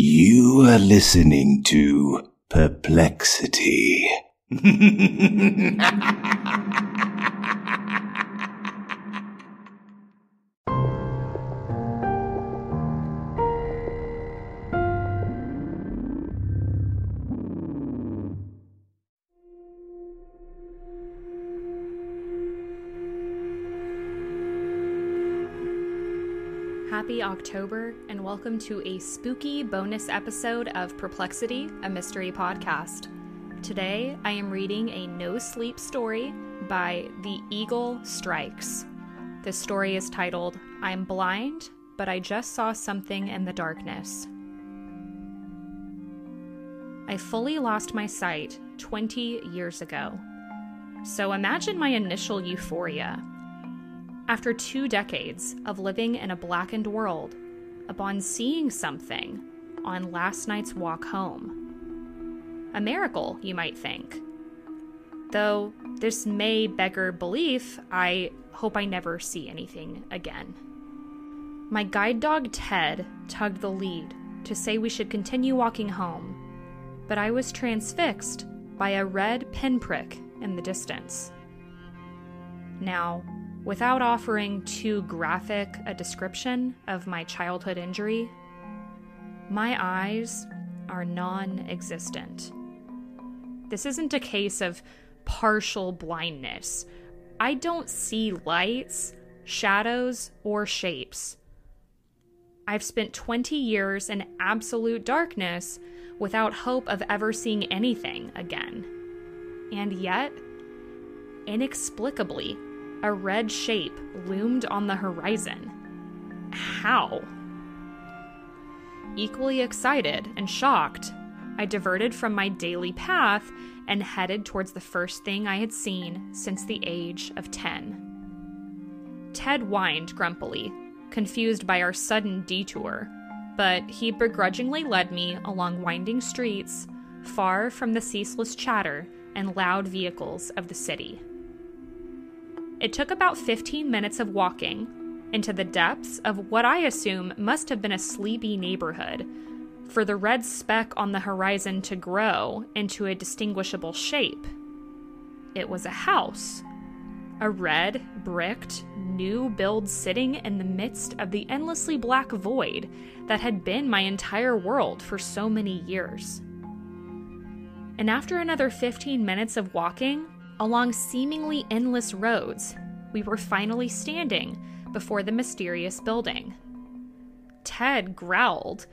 You are listening to Perplexity. October, and welcome to a spooky bonus episode of Perplexity, a mystery podcast. Today, I am reading a no sleep story by The Eagle Strikes. The story is titled, I'm Blind, but I just saw something in the darkness. I fully lost my sight 20 years ago. So imagine my initial euphoria after two decades of living in a blackened world, upon seeing something on last night's walk home. A miracle, you might think. Though this may beggar belief, I hope I never see anything again. My guide dog Ted tugged the lead to say we should continue walking home, but I was transfixed by a red pinprick in the distance. Now, Without offering too graphic a description of my childhood injury, my eyes are non existent. This isn't a case of partial blindness. I don't see lights, shadows, or shapes. I've spent 20 years in absolute darkness without hope of ever seeing anything again. And yet, inexplicably, a red shape loomed on the horizon. How? Equally excited and shocked, I diverted from my daily path and headed towards the first thing I had seen since the age of 10. Ted whined grumpily, confused by our sudden detour, but he begrudgingly led me along winding streets, far from the ceaseless chatter and loud vehicles of the city. It took about 15 minutes of walking into the depths of what I assume must have been a sleepy neighborhood for the red speck on the horizon to grow into a distinguishable shape. It was a house, a red, bricked, new build sitting in the midst of the endlessly black void that had been my entire world for so many years. And after another 15 minutes of walking, Along seemingly endless roads, we were finally standing before the mysterious building. Ted growled,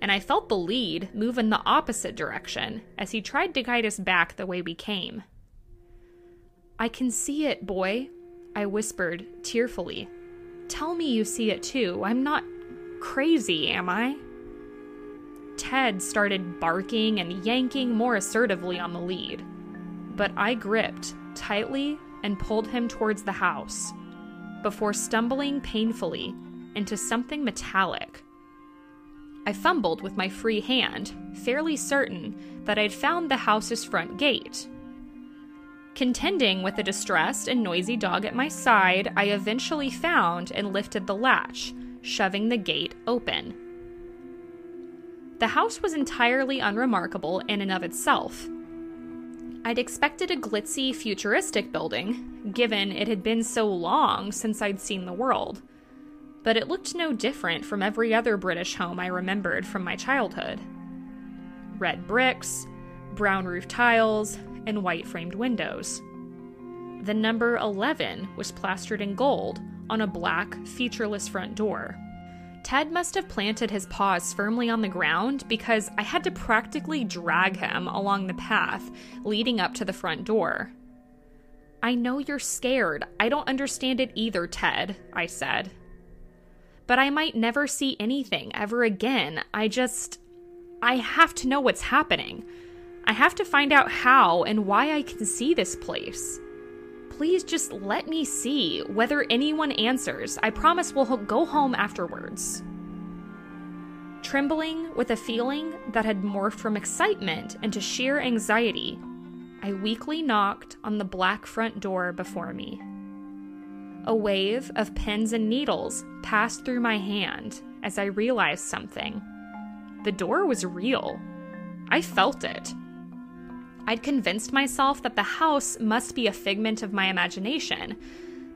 and I felt the lead move in the opposite direction as he tried to guide us back the way we came. I can see it, boy, I whispered tearfully. Tell me you see it too. I'm not crazy, am I? Ted started barking and yanking more assertively on the lead but I gripped tightly and pulled him towards the house before stumbling painfully into something metallic. I fumbled with my free hand, fairly certain that I'd found the house's front gate. Contending with a distressed and noisy dog at my side, I eventually found and lifted the latch, shoving the gate open. The house was entirely unremarkable in and of itself, I'd expected a glitzy, futuristic building, given it had been so long since I'd seen the world. But it looked no different from every other British home I remembered from my childhood red bricks, brown roof tiles, and white framed windows. The number 11 was plastered in gold on a black, featureless front door. Ted must have planted his paws firmly on the ground because I had to practically drag him along the path leading up to the front door. I know you're scared. I don't understand it either, Ted, I said. But I might never see anything ever again. I just. I have to know what's happening. I have to find out how and why I can see this place. Please just let me see whether anyone answers. I promise we'll go home afterwards. Trembling with a feeling that had morphed from excitement into sheer anxiety, I weakly knocked on the black front door before me. A wave of pins and needles passed through my hand as I realized something. the door was real. I felt it. I'd convinced myself that the house must be a figment of my imagination,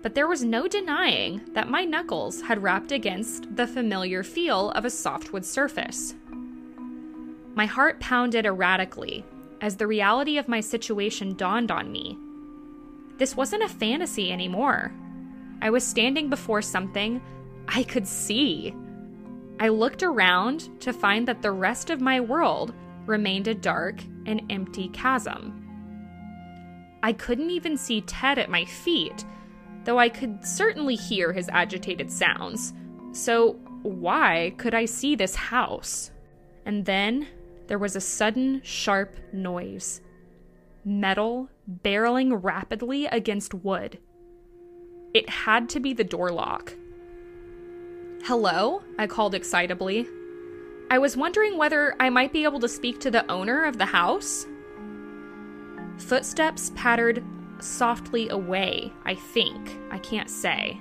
but there was no denying that my knuckles had rapped against the familiar feel of a softwood surface. My heart pounded erratically as the reality of my situation dawned on me. This wasn't a fantasy anymore. I was standing before something I could see. I looked around to find that the rest of my world remained a dark and empty chasm. I couldn't even see Ted at my feet, though I could certainly hear his agitated sounds. So, why could I see this house? And then there was a sudden, sharp noise metal barreling rapidly against wood. It had to be the door lock. Hello? I called excitably. I was wondering whether I might be able to speak to the owner of the house. Footsteps pattered softly away, I think. I can't say.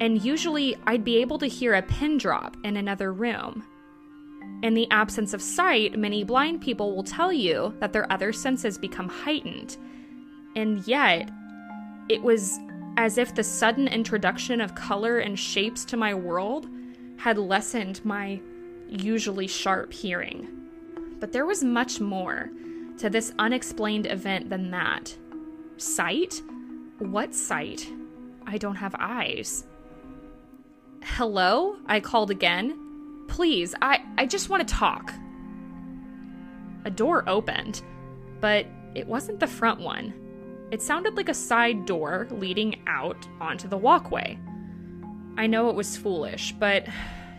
And usually I'd be able to hear a pin drop in another room. In the absence of sight, many blind people will tell you that their other senses become heightened. And yet, it was as if the sudden introduction of color and shapes to my world had lessened my usually sharp hearing. But there was much more to this unexplained event than that. Sight? What sight? I don't have eyes. Hello? I called again. Please, I, I just want to talk. A door opened, but it wasn't the front one. It sounded like a side door leading out onto the walkway. I know it was foolish, but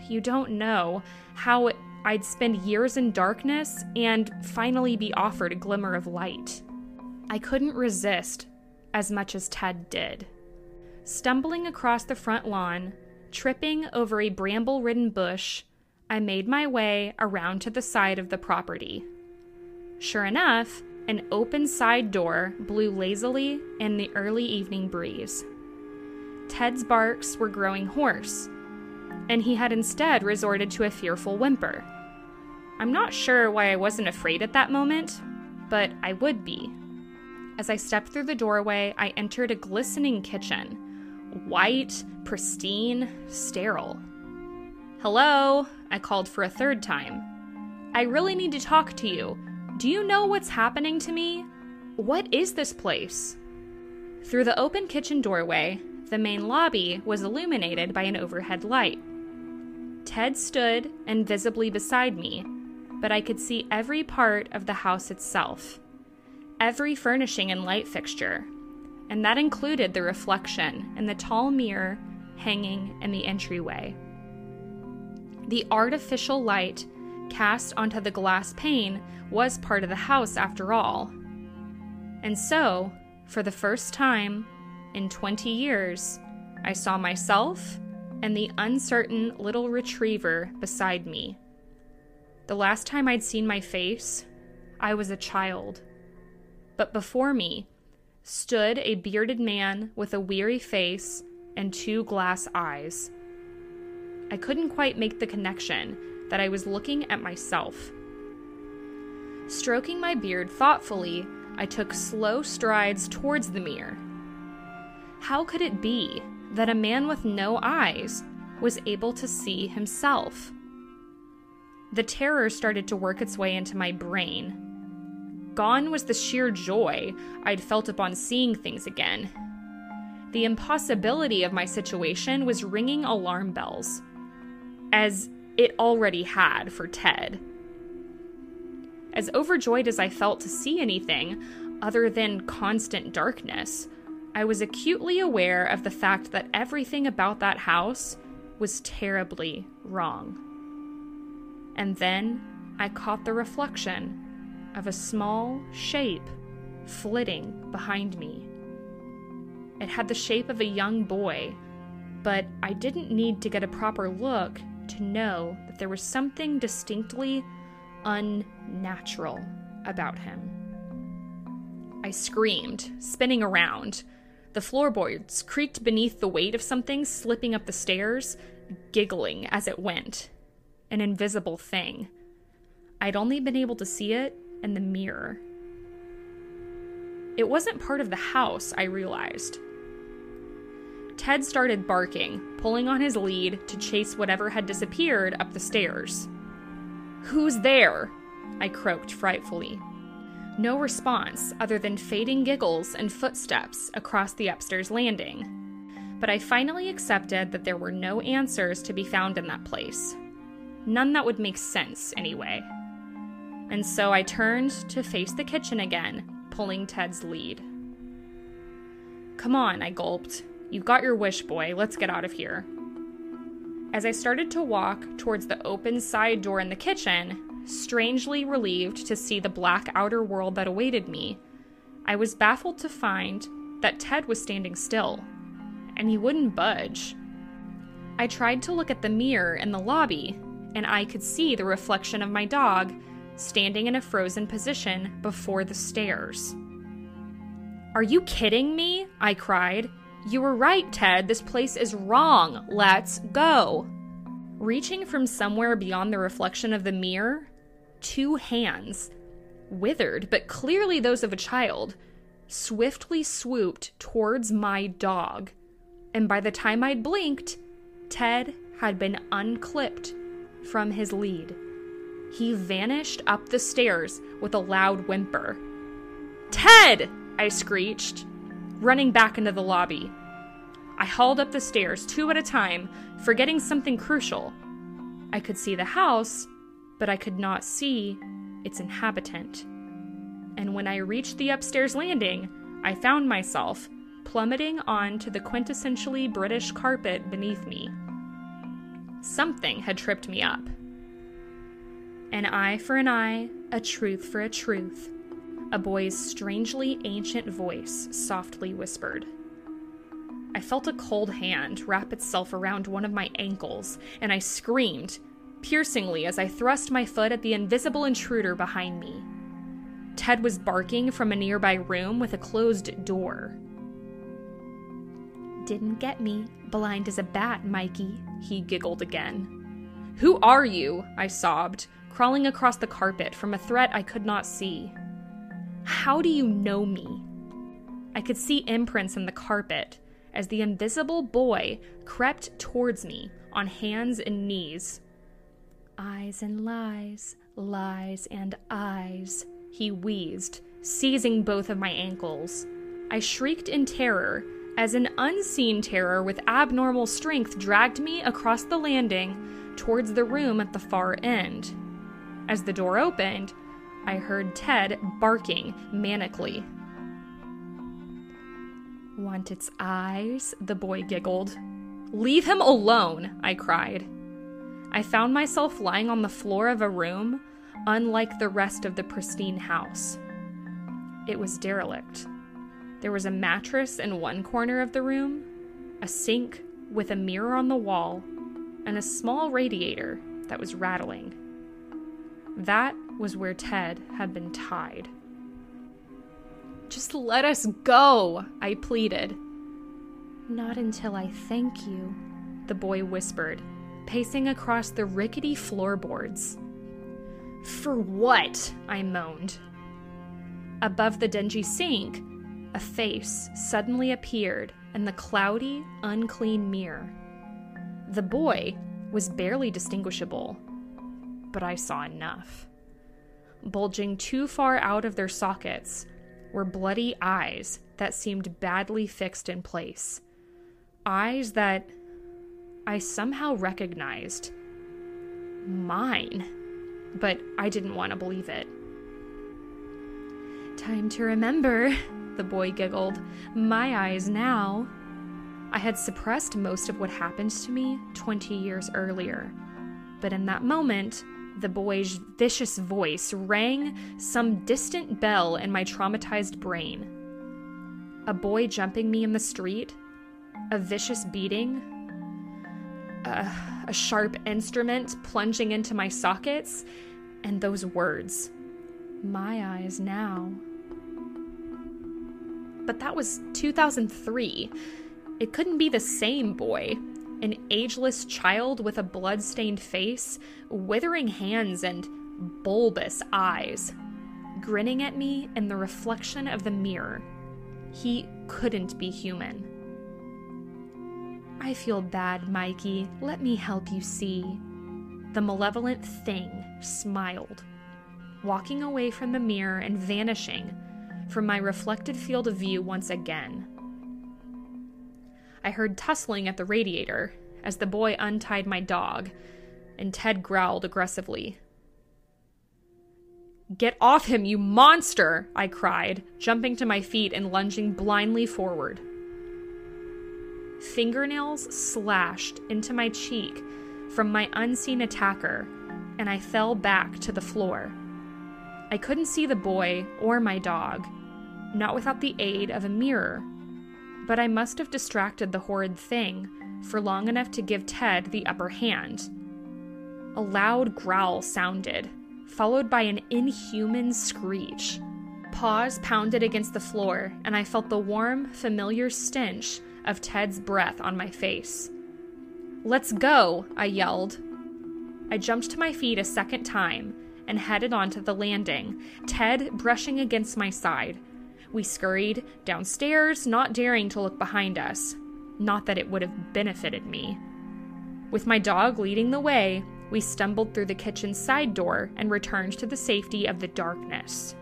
you don't know how I'd spend years in darkness and finally be offered a glimmer of light. I couldn't resist as much as Ted did. Stumbling across the front lawn, tripping over a bramble ridden bush, I made my way around to the side of the property. Sure enough, an open side door blew lazily in the early evening breeze. Ted's barks were growing hoarse, and he had instead resorted to a fearful whimper. I'm not sure why I wasn't afraid at that moment, but I would be. As I stepped through the doorway, I entered a glistening kitchen white, pristine, sterile. Hello, I called for a third time. I really need to talk to you. Do you know what's happening to me? What is this place? Through the open kitchen doorway, the main lobby was illuminated by an overhead light. Ted stood invisibly beside me, but I could see every part of the house itself, every furnishing and light fixture, and that included the reflection in the tall mirror hanging in the entryway. The artificial light cast onto the glass pane was part of the house after all. And so, for the first time in 20 years, I saw myself and the uncertain little retriever beside me. The last time I'd seen my face, I was a child. But before me stood a bearded man with a weary face and two glass eyes. I couldn't quite make the connection that I was looking at myself. Stroking my beard thoughtfully, I took slow strides towards the mirror. How could it be that a man with no eyes was able to see himself. The terror started to work its way into my brain. Gone was the sheer joy I'd felt upon seeing things again. The impossibility of my situation was ringing alarm bells, as it already had for Ted. As overjoyed as I felt to see anything other than constant darkness, I was acutely aware of the fact that everything about that house was terribly wrong. And then I caught the reflection of a small shape flitting behind me. It had the shape of a young boy, but I didn't need to get a proper look to know that there was something distinctly unnatural about him. I screamed, spinning around the floorboards creaked beneath the weight of something slipping up the stairs, giggling as it went. an invisible thing. I'd only been able to see it in the mirror. It wasn't part of the house, I realized. Ted started barking, pulling on his lead to chase whatever had disappeared up the stairs. Who's there? I croaked frightfully. No response other than fading giggles and footsteps across the upstairs landing. But I finally accepted that there were no answers to be found in that place. None that would make sense, anyway. And so I turned to face the kitchen again, pulling Ted's lead. Come on, I gulped. You've got your wish, boy. Let's get out of here. As I started to walk towards the open side door in the kitchen, strangely relieved to see the black outer world that awaited me, I was baffled to find that Ted was standing still, and he wouldn't budge. I tried to look at the mirror in the lobby, and I could see the reflection of my dog standing in a frozen position before the stairs. Are you kidding me? I cried. You were right, Ted. This place is wrong. Let's go. Reaching from somewhere beyond the reflection of the mirror, two hands, withered but clearly those of a child, swiftly swooped towards my dog. And by the time I'd blinked, Ted had been unclipped from his lead. He vanished up the stairs with a loud whimper. Ted! I screeched running back into the lobby. I hauled up the stairs two at a time, forgetting something crucial. I could see the house, but I could not see its inhabitant. And when I reached the upstairs landing, I found myself plummeting onto the quintessentially British carpet beneath me. Something had tripped me up. An eye for an eye, a truth for a truth a boy's strangely ancient voice softly whispered. I felt a cold hand wrap itself around one of my ankles, and I screamed, piercingly, as I thrust my foot at the invisible intruder behind me. Ted was barking from a nearby room with a closed door. Didn't get me, blind as a bat, Mikey, he giggled again. Who are you? I sobbed, crawling across the carpet from a threat I could not see. How do you know me? I could see imprints in the carpet as the invisible boy crept towards me on hands and knees. Eyes and lies, lies and eyes, he wheezed, seizing both of my ankles. I shrieked in terror as an unseen terror with abnormal strength dragged me across the landing towards the room at the far end. As the door opened, I heard Ted barking manically. Want its eyes? The boy giggled. Leave him alone, I cried. I found myself lying on the floor of a room, unlike the rest of the pristine house. It was derelict. There was a mattress in one corner of the room, a sink with a mirror on the wall, and a small radiator that was rattling. That was where Ted had been tied. Just let us go, I pleaded. Not until I thank you, the boy whispered, pacing across the rickety floorboards. For what? I moaned. Above the dingy sink, a face suddenly appeared in the cloudy, unclean mirror. The boy was barely distinguishable but I saw enough. Bulging too far out of their sockets were bloody eyes that seemed badly fixed in place. Eyes that I somehow recognized. Mine. But I didn't want to believe it. Time to remember, the boy giggled. My eyes now. I had suppressed most of what happened to me 20 years earlier. But in that moment, the boy's vicious voice rang some distant bell in my traumatized brain. A boy jumping me in the street, a vicious beating, a, sharp instrument plunging into my sockets, and those words My eyes now. But that was 2003. It couldn't be the same boy. an ageless child with a blood-stained face, withering hands, and bulbous eyes, grinning at me in the reflection of the mirror. He couldn't be human. I feel bad, Mikey. Let me help you see. The malevolent thing smiled, walking away from the mirror and vanishing from my reflected field of view once again. I heard tussling at the radiator as the boy untied my dog, and Ted growled aggressively. Get off him, you monster! I cried, jumping to my feet and lunging blindly forward. Fingernails slashed into my cheek from my unseen attacker, and I fell back to the floor. I couldn't see the boy or my dog, not without the aid of a mirror, but I must have distracted the horrid thing for long enough to give Ted the upper hand. A loud growl sounded, followed by an inhuman screech. Paws pounded against the floor, and I felt the warm, familiar stench of Ted's breath on my face. Let's go, I yelled. I jumped to my feet a second time and headed onto the landing, Ted brushing against my side. We scurried downstairs, not daring to look behind us. Not that it would have benefited me. With my dog leading the way, we stumbled through the kitchen side door and returned to the safety of the darkness.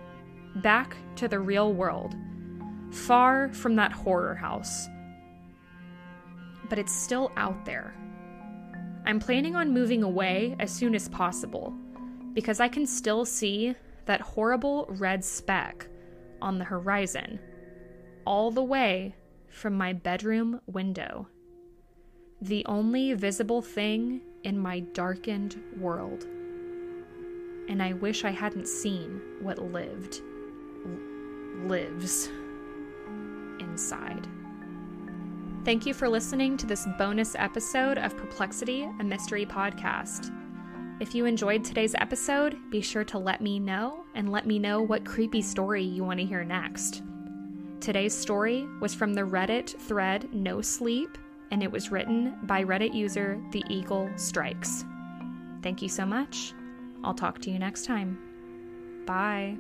Back to the real world, far from that horror house. But it's still out there. I'm planning on moving away as soon as possible because I can still see that horrible red speck on the horizon, all the way from my bedroom window. The only visible thing in my darkened world. And I wish I hadn't seen what lived, lives inside. Thank you for listening to this bonus episode of Perplexity, a mystery podcast. If you enjoyed today's episode, be sure to let me know and let me know what creepy story you want to hear next. Today's story was from the Reddit thread No Sleep, and it was written by Reddit user The Eagle Strikes. Thank you so much. I'll talk to you next time. Bye.